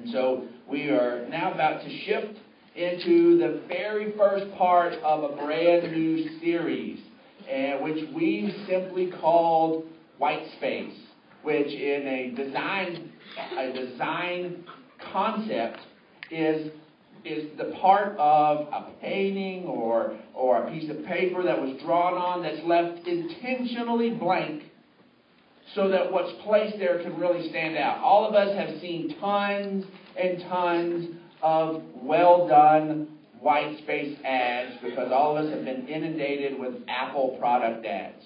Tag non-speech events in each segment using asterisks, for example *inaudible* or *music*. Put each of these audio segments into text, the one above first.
And so we are now about to shift into the very first part of a brand new series, and which we simply called White Space, which in a design a design concept is is the part of a painting or or a piece of paper that was drawn on that's left intentionally blank so that what's placed there can really stand out. All of us have seen tons and tons of well done white space ads because all of us have been inundated with Apple product ads.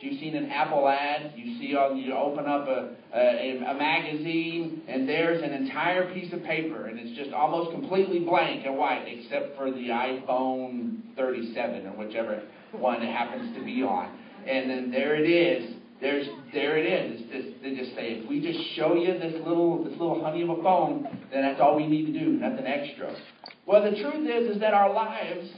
You've seen an Apple ad, you see on you open up a, a, a magazine and there's an entire piece of paper and it's just almost completely blank and white except for the iPhone 37 or whichever one it happens to be on. And then there it is there's, there it is. Just, they just say, if we just show you this little, this little honey of a phone, then that's all we need to do, nothing extra. Well, the truth is, is that our lives,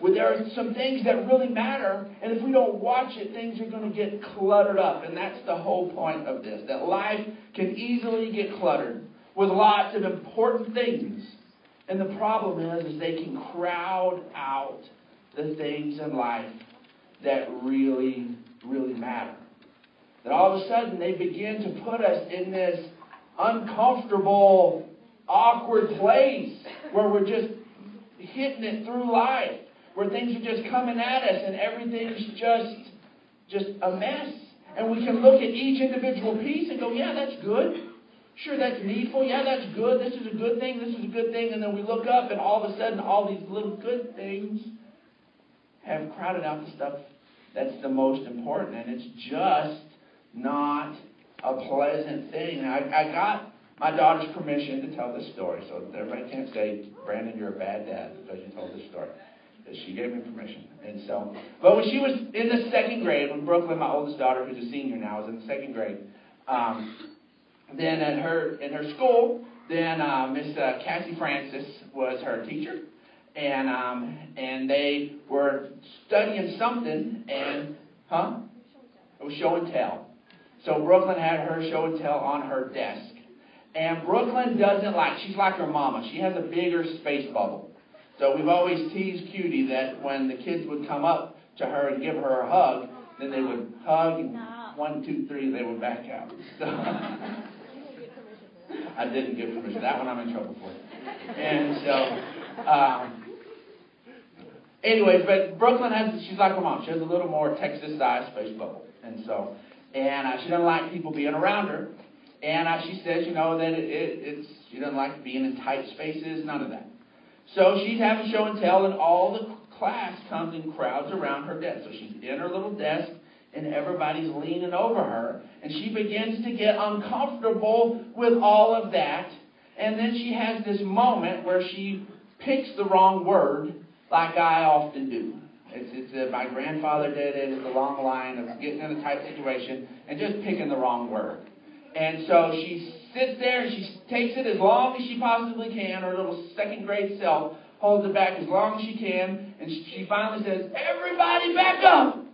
well, there are some things that really matter, and if we don't watch it, things are going to get cluttered up. And that's the whole point of this, that life can easily get cluttered with lots of important things. And the problem is, is they can crowd out the things in life that really, really matter all of a sudden they begin to put us in this uncomfortable, awkward place where we're just hitting it through life, where things are just coming at us and everything's just just a mess. And we can look at each individual piece and go, yeah, that's good. Sure, that's needful. Yeah, that's good. This is a good thing. This is a good thing. And then we look up, and all of a sudden, all these little good things have crowded out the stuff that's the most important. And it's just not a pleasant thing. I, I got my daughter's permission to tell this story, so everybody can't say, Brandon, you're a bad dad because you told this story. She gave me permission. And so, but when she was in the second grade, when Brooklyn, my oldest daughter, who's a senior now, was in the second grade, um, then at her in her school, then uh, Miss uh, Cassie Francis was her teacher, and um, and they were studying something, and huh? It was show and tell. So Brooklyn had her show and tell on her desk. And Brooklyn doesn't like, she's like her mama. She has a bigger space bubble. So we've always teased Cutie that when the kids would come up to her and give her a hug, then they would hug and one, two, three, they would back out. So *laughs* I didn't give permission. That one I'm in trouble for. And so, um, anyways, but Brooklyn has, she's like her mom. She has a little more Texas-sized space bubble. And so and uh, she doesn't like people being around her. And uh, she says, you know, that it, it, it's she doesn't like being in tight spaces, none of that. So she's having show and tell, and all the class comes and crowds around her desk. So she's in her little desk, and everybody's leaning over her, and she begins to get uncomfortable with all of that. And then she has this moment where she picks the wrong word, like I often do. It's, it's uh, my grandfather did it. It's a long line of getting in a tight situation and just picking the wrong word. And so she sits there and she takes it as long as she possibly can. Her little second grade self holds it back as long as she can. And she finally says, Everybody back up!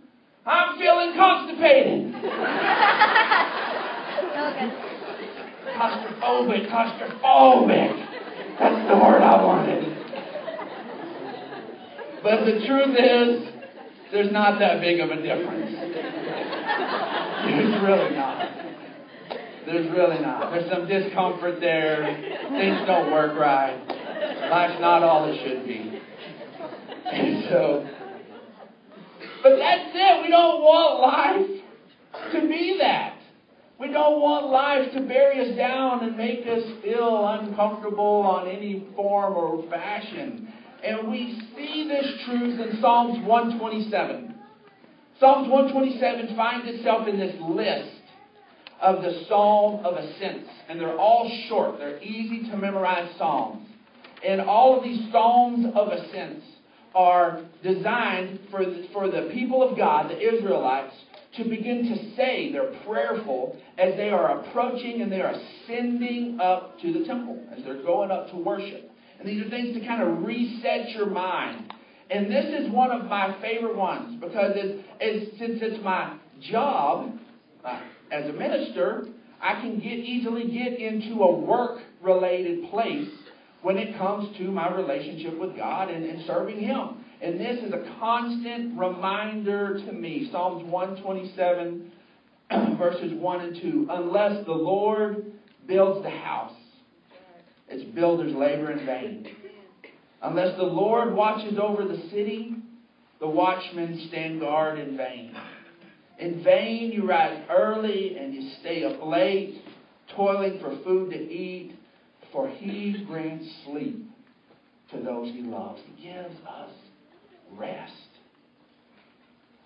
I'm feeling constipated. *laughs* claustrophobic, claustrophobic. That's the word I wanted. But the truth is, there's not that big of a difference. There's really not. There's really not. There's some discomfort there. Things don't work right. Life's not all it should be. And so, but that's it. We don't want life to be that. We don't want life to bury us down and make us feel uncomfortable on any form or fashion. And we see this truth in Psalms 127. Psalms 127 finds itself in this list of the Psalm of Ascents. And they're all short, they're easy to memorize Psalms. And all of these Psalms of Ascents are designed for the, for the people of God, the Israelites, to begin to say they're prayerful as they are approaching and they are ascending up to the temple, as they're going up to worship. And these are things to kind of reset your mind. And this is one of my favorite ones because it's, it's, since it's my job uh, as a minister, I can get easily get into a work related place when it comes to my relationship with God and, and serving Him. And this is a constant reminder to me. Psalms 127, *clears throat* verses 1 and 2. Unless the Lord builds the house, its builders labor in vain. Unless the Lord watches over the city, the watchmen stand guard in vain. In vain you rise early and you stay up late, toiling for food to eat, for he grants sleep to those he loves. He gives us rest.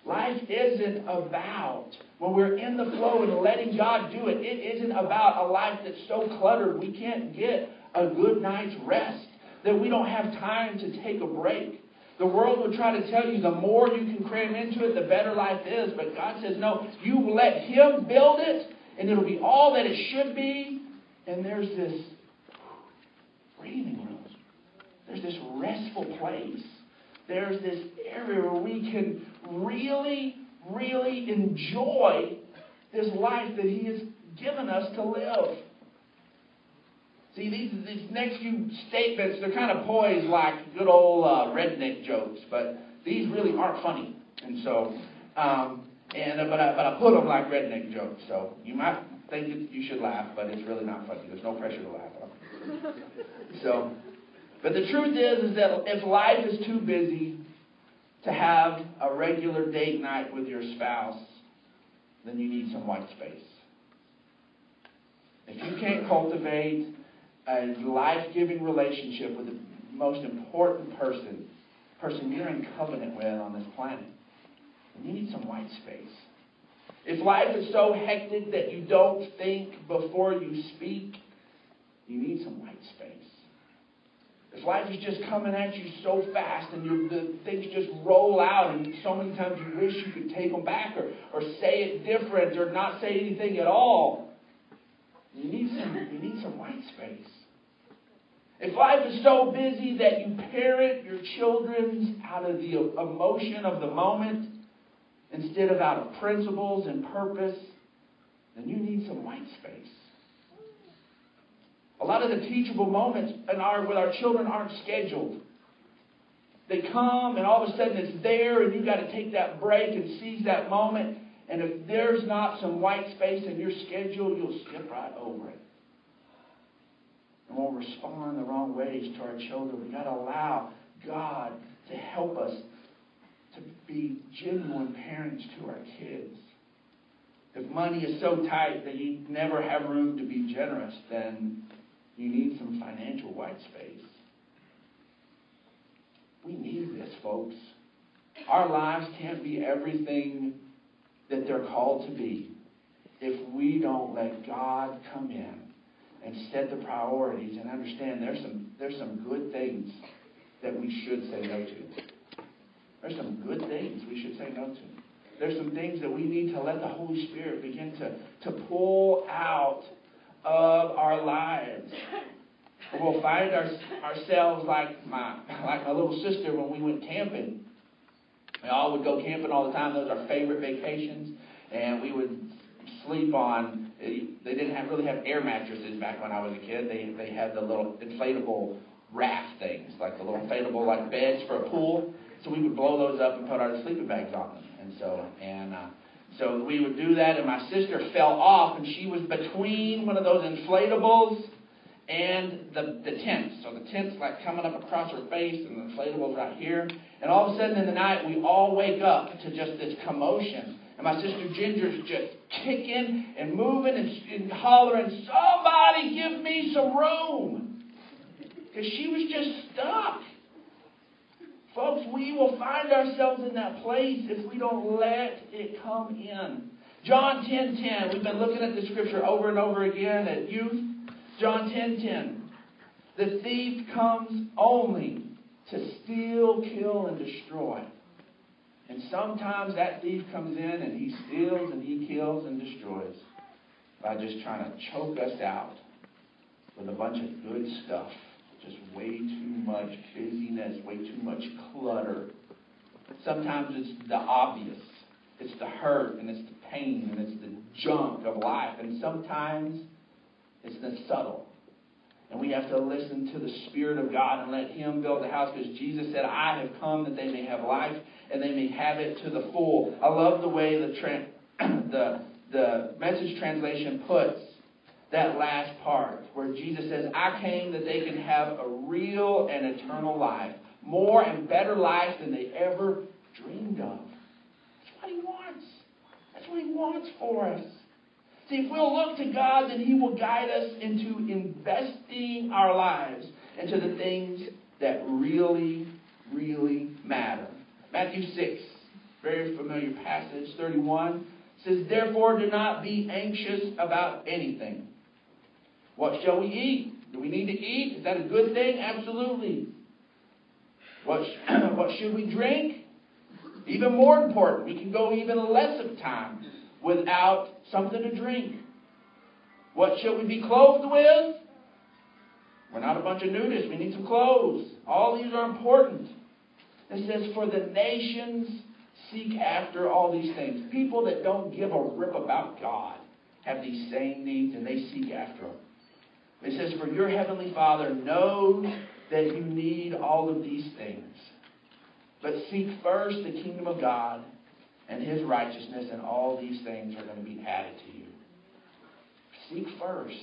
Life isn't about, when we're in the flow and letting God do it, it isn't about a life that's so cluttered we can't get a good night's rest, that we don't have time to take a break. The world will try to tell you the more you can cram into it, the better life is. But God says, no, you let Him build it, and it'll be all that it should be. And there's this breathing room, there's this restful place there's this area where we can really, really enjoy this life that He has given us to live. See, these, these next few statements, they're kind of poised like good old uh, redneck jokes, but these really aren't funny. And so, um, and uh, but I, but I put them like redneck jokes. So you might think you should laugh, but it's really not funny. There's no pressure to laugh. *laughs* so, but the truth is, is that if life is too busy to have a regular date night with your spouse, then you need some white space. If you can't cultivate a life-giving relationship with the most important person, person you're in covenant with on this planet, then you need some white space. If life is so hectic that you don't think before you speak, you need some white space. If life is just coming at you so fast and the things just roll out, and so many times you wish you could take them back or, or say it different or not say anything at all, you need some, you need some white space. If life is so busy that you parent your children out of the emotion of the moment instead of out of principles and purpose, then you need some white space. A lot of the teachable moments in our, with our children aren't scheduled. They come and all of a sudden it's there and you've got to take that break and seize that moment. And if there's not some white space in your schedule, you'll skip right over it. And we'll respond the wrong ways to our children. We've got to allow God to help us to be genuine parents to our kids. If money is so tight that you never have room to be generous, then you need some financial white space. We need this, folks. Our lives can't be everything that they're called to be if we don't let God come in and set the priorities and understand there's some there's some good things that we should say no to. There's some good things we should say no to. There's some things that we need to let the Holy Spirit begin to, to pull out of our lives. We'll find our, ourselves like my like my little sister when we went camping. We all would go camping all the time. Those are our favorite vacations, and we would sleep on. They didn't have really have air mattresses back when I was a kid. They they had the little inflatable raft things, like the little inflatable like beds for a pool. So we would blow those up and put our sleeping bags on them. And so and uh, so we would do that, and my sister fell off, and she was between one of those inflatables and the, the tent. So the tent's like coming up across her face, and the inflatable's right here. And all of a sudden in the night, we all wake up to just this commotion. And my sister Ginger's just kicking and moving and, and hollering, Somebody give me some room! Because she was just stuck. Folks, we will find ourselves in that place if we don't let it come in. John 10:10. 10, 10, we've been looking at the scripture over and over again at youth. John 10:10. 10, 10, the thief comes only to steal, kill, and destroy. And sometimes that thief comes in and he steals and he kills and destroys by just trying to choke us out with a bunch of good stuff just way too much busyness, way too much clutter. Sometimes it's the obvious. It's the hurt and it's the pain and it's the junk of life. And sometimes it's the subtle. And we have to listen to the Spirit of God and let Him build the house because Jesus said, I have come that they may have life and they may have it to the full. I love the way the, tra- *clears throat* the, the message translation puts that last part where Jesus says, I came that they can have a real and eternal life, more and better life than they ever dreamed of. That's what He wants. That's what He wants for us. See, if we'll look to God, then He will guide us into investing our lives into the things that really, really matter. Matthew 6, very familiar passage, 31, says, Therefore, do not be anxious about anything. What shall we eat? Do we need to eat? Is that a good thing? Absolutely. What, *clears throat* what should we drink? Even more important, we can go even less of time without something to drink. What shall we be clothed with? We're not a bunch of nudists. We need some clothes. All these are important. It says, For the nations seek after all these things. People that don't give a rip about God have these same needs and they seek after them. It says, For your heavenly Father knows that you need all of these things. But seek first the kingdom of God and his righteousness, and all these things are going to be added to you. Seek first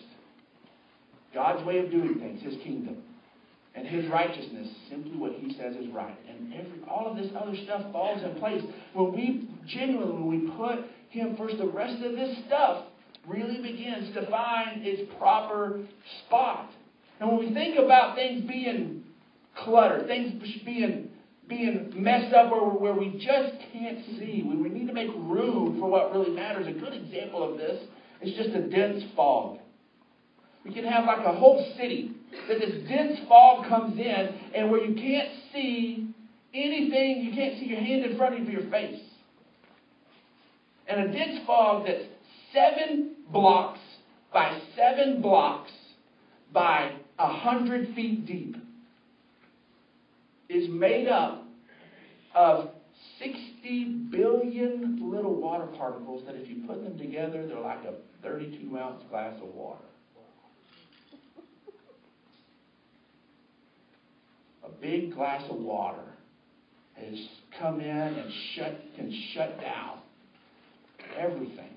God's way of doing things, his kingdom, and his righteousness, simply what he says is right. And every, all of this other stuff falls in place. When we genuinely, when we put him first, the rest of this stuff really begins to find its proper spot. And when we think about things being cluttered, things being being messed up or where we just can't see. We, we need to make room for what really matters. A good example of this is just a dense fog. We can have like a whole city that this dense fog comes in and where you can't see anything, you can't see your hand in front of your face. And a dense fog that's seven blocks by seven blocks by a hundred feet deep is made up of 60 billion little water particles that if you put them together, they're like a 32 ounce glass of water. A big glass of water has come in and shut can shut down everything.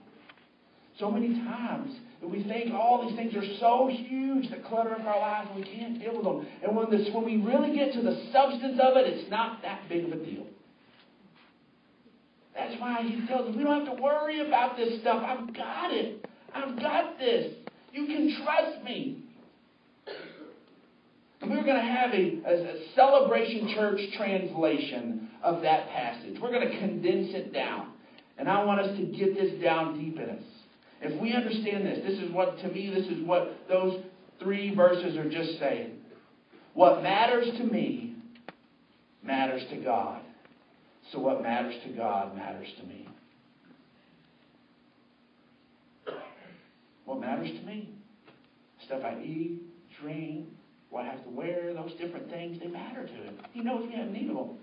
So many times that we think all these things are so huge that clutter up our lives and we can't deal with them. And when this when we really get to the substance of it, it's not that big of a deal. That's why he tells us we don't have to worry about this stuff. I've got it. I've got this. You can trust me. We're going to have a, a, a celebration church translation of that passage. We're going to condense it down. And I want us to get this down deep in us. If we understand this, this is what, to me, this is what those three verses are just saying. What matters to me matters to God. So what matters to God matters to me. What matters to me? Stuff I eat, drink, what I have to wear, those different things, they matter to Him. He knows we have need of them.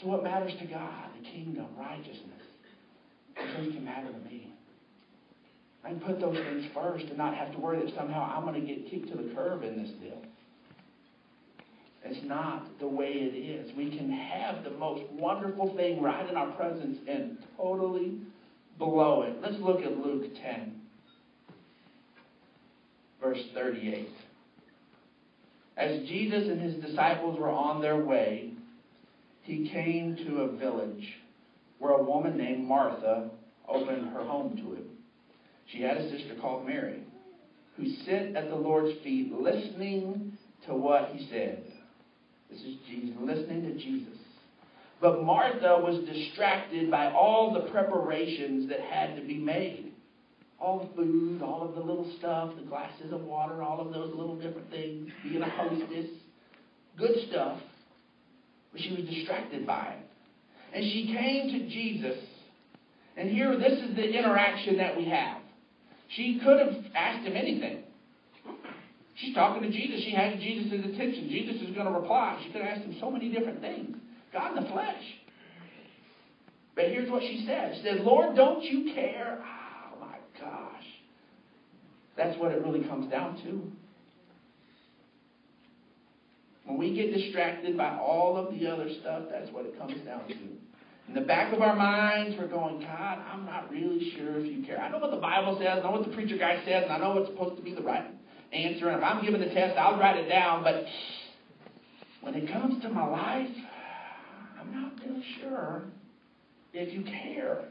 So what matters to God? The kingdom, righteousness. Those things can matter to me. I can put those things first and not have to worry that somehow I'm going to get kicked to the curb in this deal. It's not the way it is. We can have the most wonderful thing right in our presence and totally blow it. Let's look at Luke 10, verse 38. As Jesus and his disciples were on their way, he came to a village where a woman named Martha opened her home to him. She had a sister called Mary, who sat at the Lord's feet listening to what he said. This is Jesus, listening to Jesus. But Martha was distracted by all the preparations that had to be made. All the food, all of the little stuff, the glasses of water, all of those little different things, being a hostess. Good stuff. But she was distracted by it. And she came to Jesus. And here, this is the interaction that we have. She could have asked him anything. She's talking to Jesus. She has Jesus' attention. Jesus is going to reply. She could have asked him so many different things. God in the flesh. But here's what she says. She says, Lord, don't you care? That's what it really comes down to. When we get distracted by all of the other stuff, that's what it comes down to. In the back of our minds, we're going, God, I'm not really sure if you care. I know what the Bible says, I know what the preacher guy says, and I know what's supposed to be the right answer. And if I'm given the test, I'll write it down. But when it comes to my life, I'm not really sure if you care.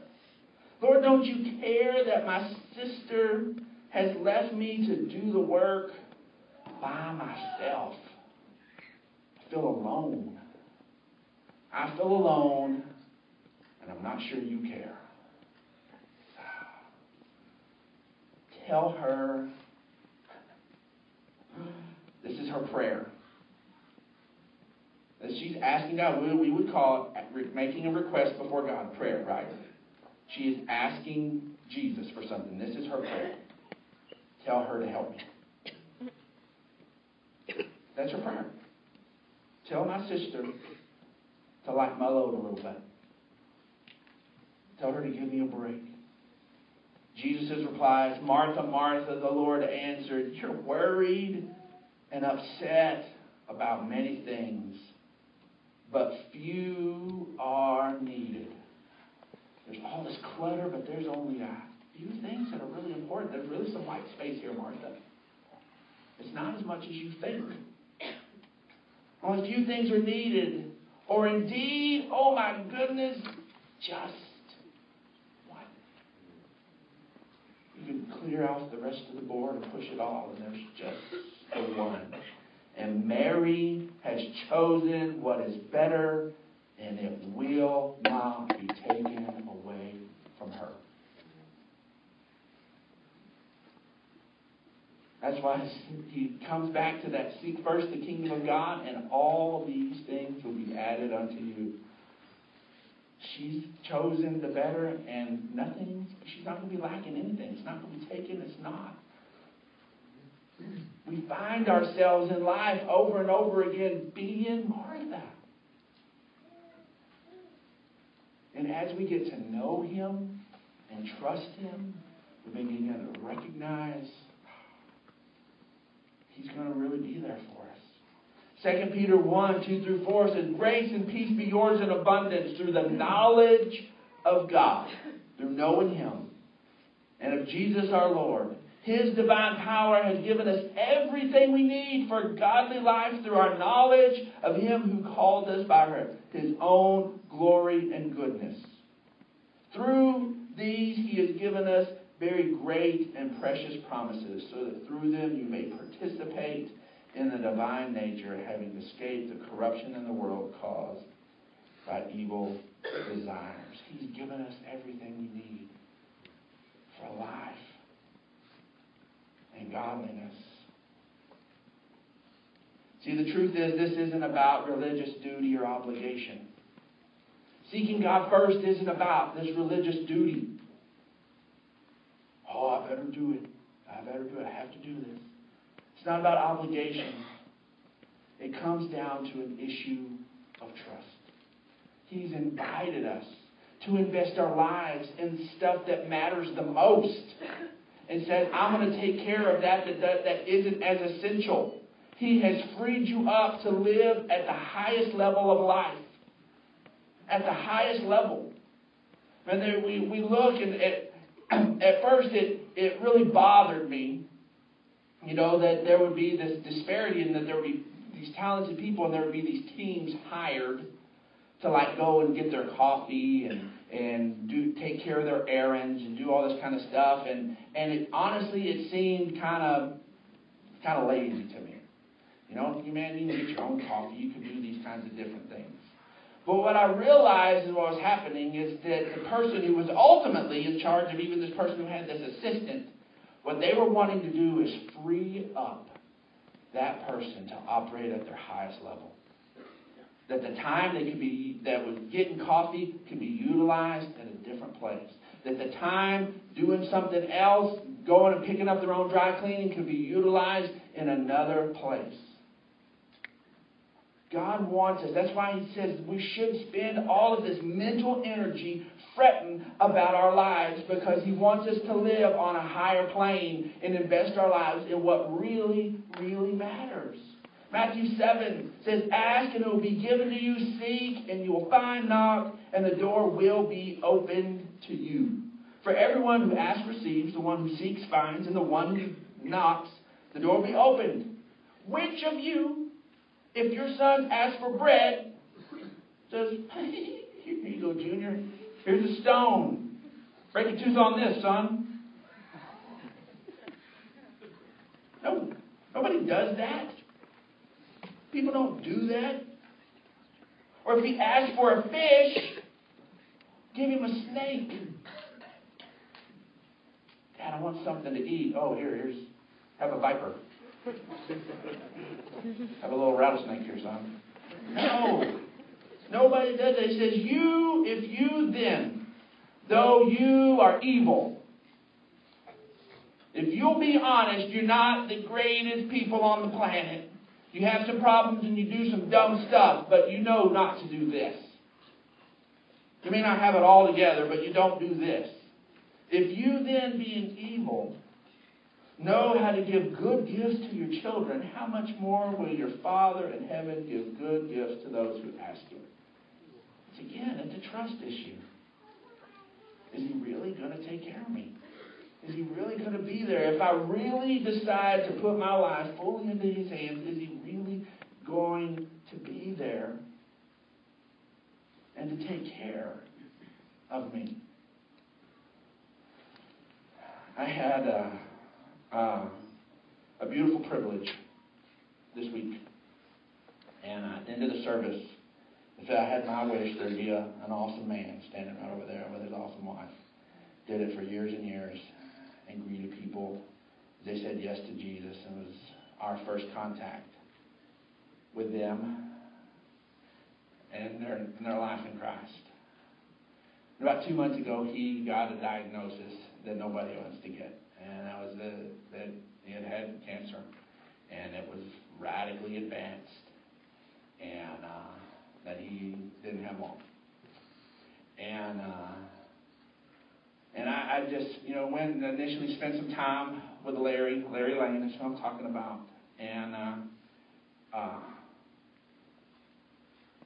Lord, don't you care that my sister has left me to do the work by myself? I feel alone. I feel alone, and I'm not sure you care. Tell her this is her prayer. That she's asking God, we would call it making a request before God, prayer, right? She is asking Jesus for something. This is her prayer. Tell her to help me. That's her prayer. Tell my sister to light my load a little bit. Tell her to give me a break. Jesus replies, Martha, Martha, the Lord answered, You're worried and upset about many things, but few are needed. There's all this clutter, but there's only a few things that are really important. There's really some white space here, Martha. It's not as much as you think. Only a few things are needed. Or indeed, oh my goodness, just one. You can clear out the rest of the board and push it all, and there's just the one. And Mary has chosen what is better, and it will not be taken away from her. That's why he comes back to that seek first the kingdom of God, and all these things will be added unto you. She's chosen the better, and nothing, she's not going to be lacking anything. It's not going to be taken, it's not. We find ourselves in life over and over again being Martha. And as we get to know Him and trust Him, we begin to recognize He's going to really be there for us. 2 Peter 1 2 through 4 says, Grace and peace be yours in abundance through the knowledge of God, through knowing Him, and of Jesus our Lord his divine power has given us everything we need for godly life through our knowledge of Him who called us by His own glory and goodness. Through these, He has given us very great and precious promises, so that through them you may participate in the divine nature, having escaped the corruption in the world caused by evil desires. He's given us everything we need for life and godliness. See, the truth is, this isn't about religious duty or obligation. Seeking God first isn't about this religious duty. Oh, I better do it. I better do it. I have to do this. It's not about obligation. It comes down to an issue of trust. He's invited us to invest our lives in stuff that matters the most and says, I'm going to take care of that that, that that isn't as essential. He has freed you up to live at the highest level of life. At the highest level. And there, we, we look, and at, *clears throat* at first it, it really bothered me, you know, that there would be this disparity and that there would be these talented people and there would be these teams hired to like go and get their coffee and and do take care of their errands and do all this kind of stuff. And and it honestly it seemed kind of kind of lazy to me. You know you man you can get your own coffee. You can do these kinds of different things but what i realized is what was happening is that the person who was ultimately in charge of even this person who had this assistant what they were wanting to do is free up that person to operate at their highest level that the time they could be that was getting coffee could be utilized at a different place. That the time doing something else, going and picking up their own dry cleaning, could be utilized in another place. God wants us. That's why He says we should spend all of this mental energy fretting about our lives because He wants us to live on a higher plane and invest our lives in what really, really matters. Matthew 7 says, Ask and it will be given to you, seek and you will find, knock, and the door will be opened to you. For everyone who asks receives, the one who seeks finds, and the one who knocks, the door will be opened. Which of you, if your son asks for bread, says, Here you go, Junior. Here's a stone. Break your tooth on this, son. No, nobody does that. People don't do that. Or if he asks for a fish, give him a snake. Dad, I want something to eat. Oh, here, here's have a viper. *laughs* have a little rattlesnake here, son. No. Nobody does that. He says, You, if you then, though you are evil, if you'll be honest, you're not the greatest people on the planet. You have some problems and you do some dumb stuff, but you know not to do this. You may not have it all together, but you don't do this. If you then, being evil, know how to give good gifts to your children, how much more will your Father in heaven give good gifts to those who ask Him? It's again, it's a trust issue. Is He really going to take care of me? Is He really going to be there? If I really decide to put my life fully into His hands, is He really going to be there and to take care of me? I had a, a, a beautiful privilege this week. And uh, end of the service, if I had my wish, there'd be a, an awesome man standing right over there with his awesome wife. Did it for years and years and greeted people. They said yes to Jesus and was our first contact with them and their, and their life in Christ. About two months ago, he got a diagnosis that nobody wants to get, and that was that he had had cancer, and it was radically advanced, and uh, that he didn't have long. And uh, and I, I just, you know, went and initially spent some time with Larry, Larry Lane, that's who I'm talking about. And uh, uh,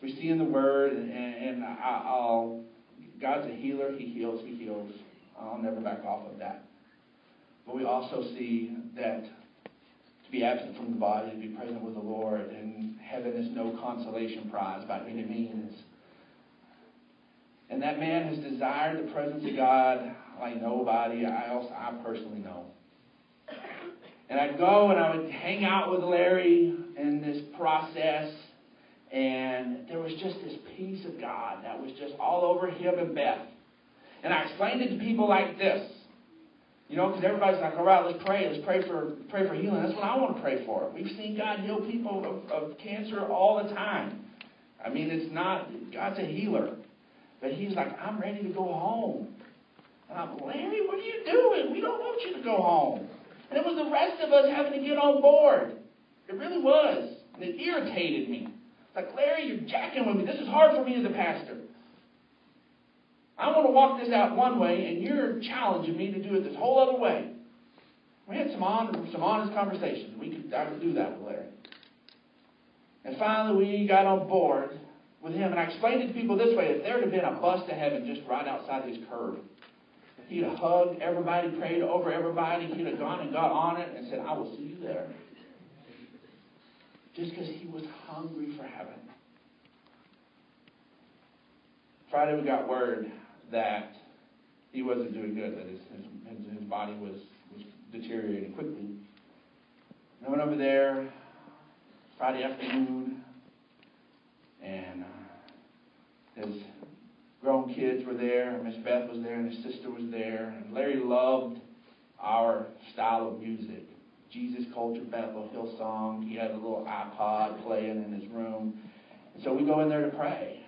we see in the Word, and, and I, I'll, God's a healer, He heals, He heals. I'll never back off of that. But we also see that to be absent from the body, to be present with the Lord, and heaven is no consolation prize by any means. And that man has desired the presence of God like nobody else I personally know. And I'd go and I would hang out with Larry in this process, and there was just this peace of God that was just all over him and Beth. And I explained it to people like this. You know, because everybody's like, all right, let's pray. Let's pray for pray for healing. That's what I want to pray for. We've seen God heal people of, of cancer all the time. I mean, it's not God's a healer. But he's like, I'm ready to go home. And I'm, Larry, what are you doing? We don't want you to go home. And it was the rest of us having to get on board. It really was. And it irritated me. It's like, Larry, you're jacking with me. This is hard for me as a pastor. I want to walk this out one way, and you're challenging me to do it this whole other way. We had some, on, some honest conversations. We could, I could do that with Larry. And finally, we got on board with him. And I explained it to people this way if there had been a bus to heaven just right outside his curb, he'd have hugged everybody, prayed over everybody. He'd have gone and got on it and said, I will see you there. Just because he was hungry for heaven. Friday, we got word that he wasn't doing good, that his, his, his body was, was deteriorating quickly. I went over there Friday afternoon, and uh, his grown kids were there. Miss Beth was there, and his sister was there. And Larry loved our style of music. Jesus Culture Bethel Hillsong. He had a little iPod playing in his room. And so we go in there to pray.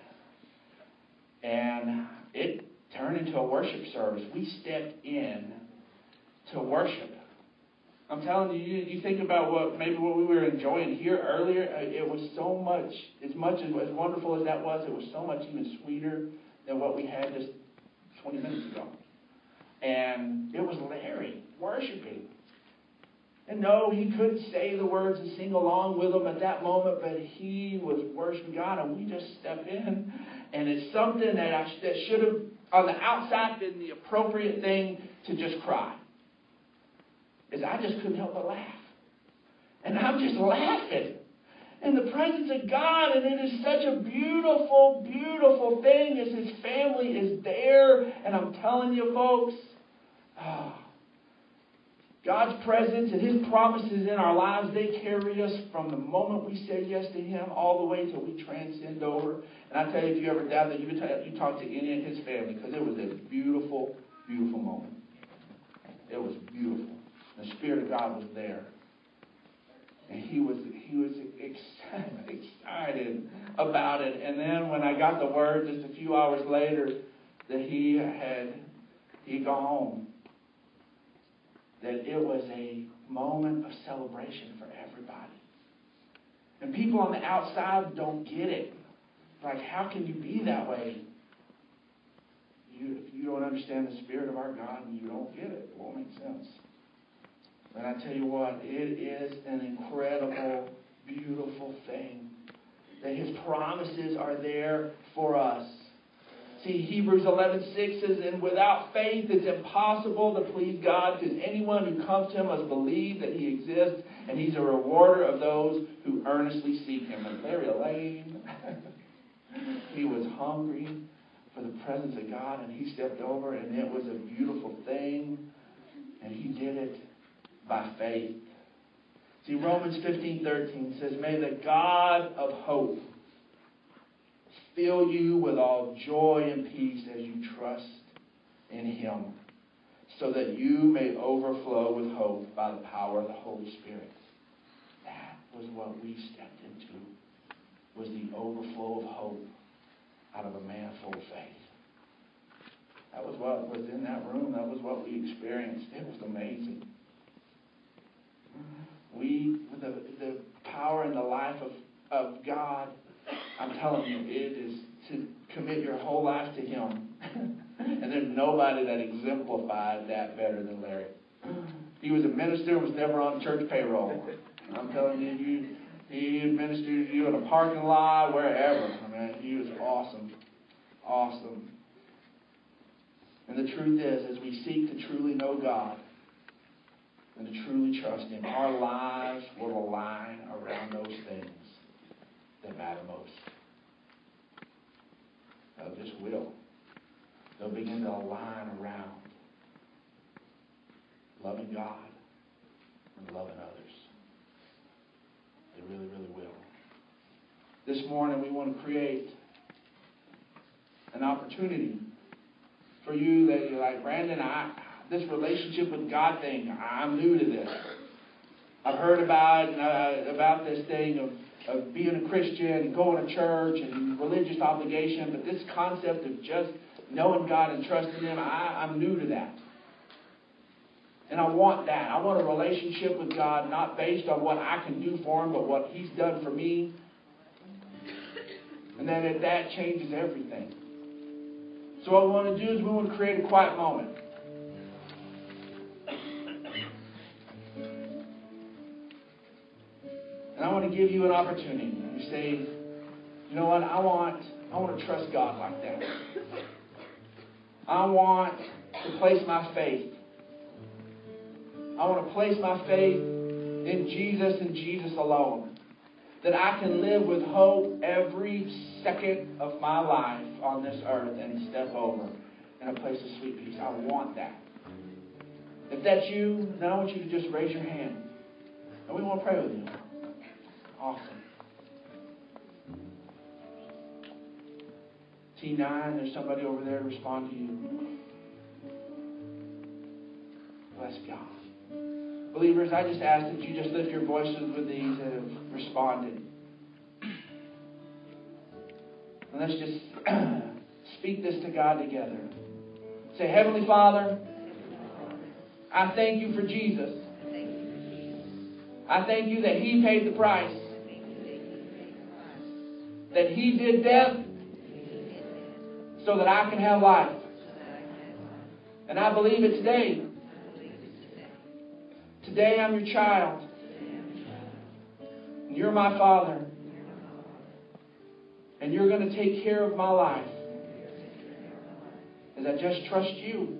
And it turned into a worship service. We stepped in to worship. I'm telling you, you, you think about what maybe what we were enjoying here earlier. uh, It was so much, as much as as wonderful as that was, it was so much even sweeter than what we had just 20 minutes ago. And it was Larry worshiping. And no, he couldn't say the words and sing along with them at that moment, but he was worshiping God, and we just step in, and it's something that I, that should have on the outside been the appropriate thing to just cry. Is I just couldn't help but laugh, and I'm just laughing in the presence of God, and it is such a beautiful, beautiful thing as His family is there, and I'm telling you, folks. Ah, God's presence and His promises in our lives, they carry us from the moment we say yes to Him all the way till we transcend over. And I tell you, if you ever doubt that, you, you talk to any of His family because it was a beautiful, beautiful moment. It was beautiful. The Spirit of God was there. And he was he was excited *laughs* excited about it. And then when I got the word just a few hours later that he had he gone home, that it was a moment of celebration for everybody. And people on the outside don't get it. Like, how can you be that way? You, if you don't understand the Spirit of our God, and you don't get it. It won't make sense. And I tell you what, it is an incredible, beautiful thing that His promises are there for us. See, Hebrews 11:6 says, "And without faith, it's impossible to please God, because anyone who comes to Him must believe that He exists, and He's a rewarder of those who earnestly seek Him." And Larry Lane, he was hungry for the presence of God, and he stepped over, and it was a beautiful thing, and he did it by faith. See, Romans 15:13 says, "May the God of hope fill you with all joy and peace as you trust in him, so that you may overflow with hope by the power of the Holy Spirit." That was what we stepped into. Was the overflow of hope out of a man full of faith. That was what was in that room. That was what we experienced. It was amazing. We, the, the power and the life of, of God, I'm telling you, it is to commit your whole life to Him. *laughs* and there's nobody that exemplified that better than Larry. He was a minister, was never on church payroll. I'm telling you, you he ministered to you in a parking lot, wherever. I mean, he was awesome. Awesome. And the truth is, as we seek to truly know God, and to truly trust Him, our lives will align around those things that matter most. They just will. They'll begin to align around loving God and loving others. They really, really will. This morning, we want to create an opportunity for you that you're like, Brandon, I, this relationship with God thing. I'm new to this. I've heard about uh, about this thing of, of being a Christian going to church and religious obligation, but this concept of just knowing God and trusting Him, I, I'm new to that. And I want that. I want a relationship with God not based on what I can do for Him, but what He's done for me. And then that changes everything. So what we want to do is we want to create a quiet moment. To give you an opportunity. You say, you know what, I want I want to trust God like that. I want to place my faith. I want to place my faith in Jesus and Jesus alone. That I can live with hope every second of my life on this earth and step over in a place of sweet peace. I want that. If that's you, then I want you to just raise your hand. And we want to pray with you. Awesome. T9, there's somebody over there to respond to you. Bless God. Believers, I just ask that you just lift your voices with these that have responded. And let's just *clears throat* speak this to God together. Say, Heavenly Father, I thank you for Jesus. I thank you that He paid the price. That He did death so that I can have life. And I believe it today. Today I'm your child. And you're my father. And you're going to take care of my life as I just trust you.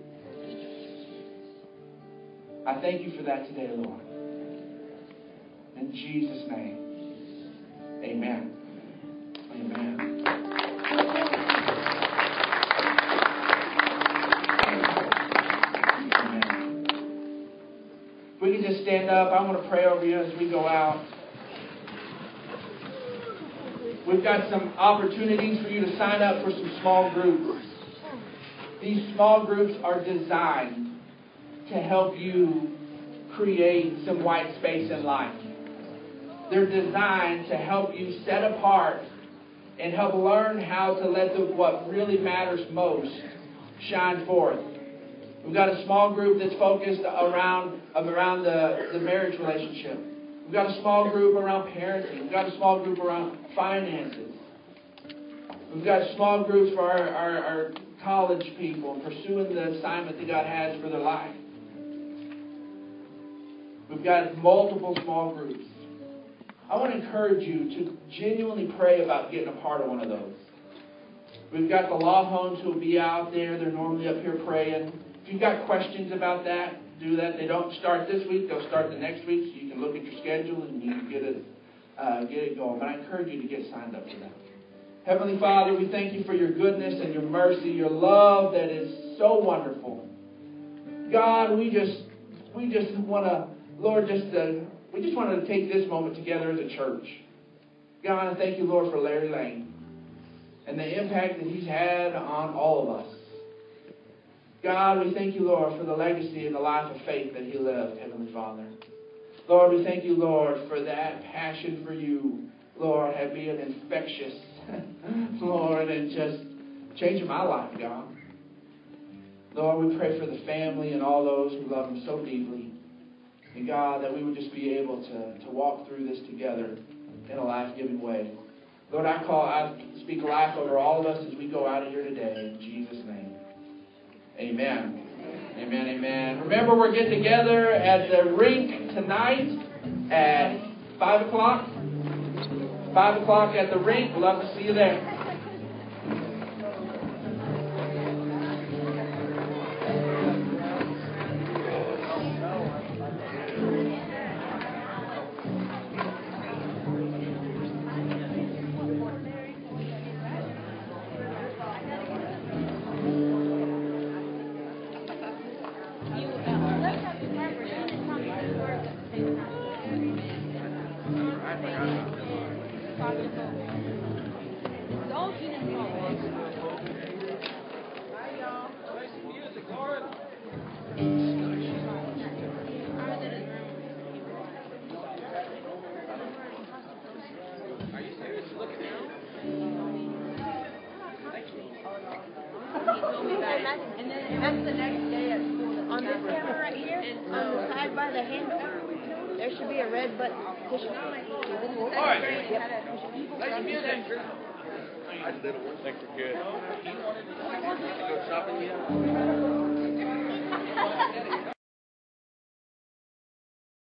I thank you for that today, Lord. In Jesus' name, amen. Amen. We can just stand up, I want to pray over you as we go out. We've got some opportunities for you to sign up for some small groups. These small groups are designed to help you create some white space in life. They're designed to help you set apart and help learn how to let the, what really matters most shine forth. We've got a small group that's focused around, around the, the marriage relationship. We've got a small group around parenting. We've got a small group around finances. We've got small groups for our, our, our college people pursuing the assignment that God has for their life. We've got multiple small groups. I want to encourage you to genuinely pray about getting a part of one of those. We've got the law homes who will be out there. They're normally up here praying. If you've got questions about that, do that. They don't start this week; they'll start the next week. So you can look at your schedule and you can get it uh, get it going. But I encourage you to get signed up for that. Heavenly Father, we thank you for your goodness and your mercy, your love that is so wonderful. God, we just we just want to, Lord, just uh, we just wanted to take this moment together as a church. God, I thank you, Lord, for Larry Lane and the impact that he's had on all of us. God, we thank you, Lord, for the legacy and the life of faith that he lived, Heavenly Father. Lord, we thank you, Lord, for that passion for you, Lord, have been infectious, *laughs* Lord, and just changing my life, God. Lord, we pray for the family and all those who love him so deeply. And God, that we would just be able to, to walk through this together in a life giving way. Lord, I call, I speak life over all of us as we go out of here today in Jesus' name. Amen. Amen, amen. Remember, we're getting together at the rink tonight at 5 o'clock. 5 o'clock at the rink. We'd love to see you there.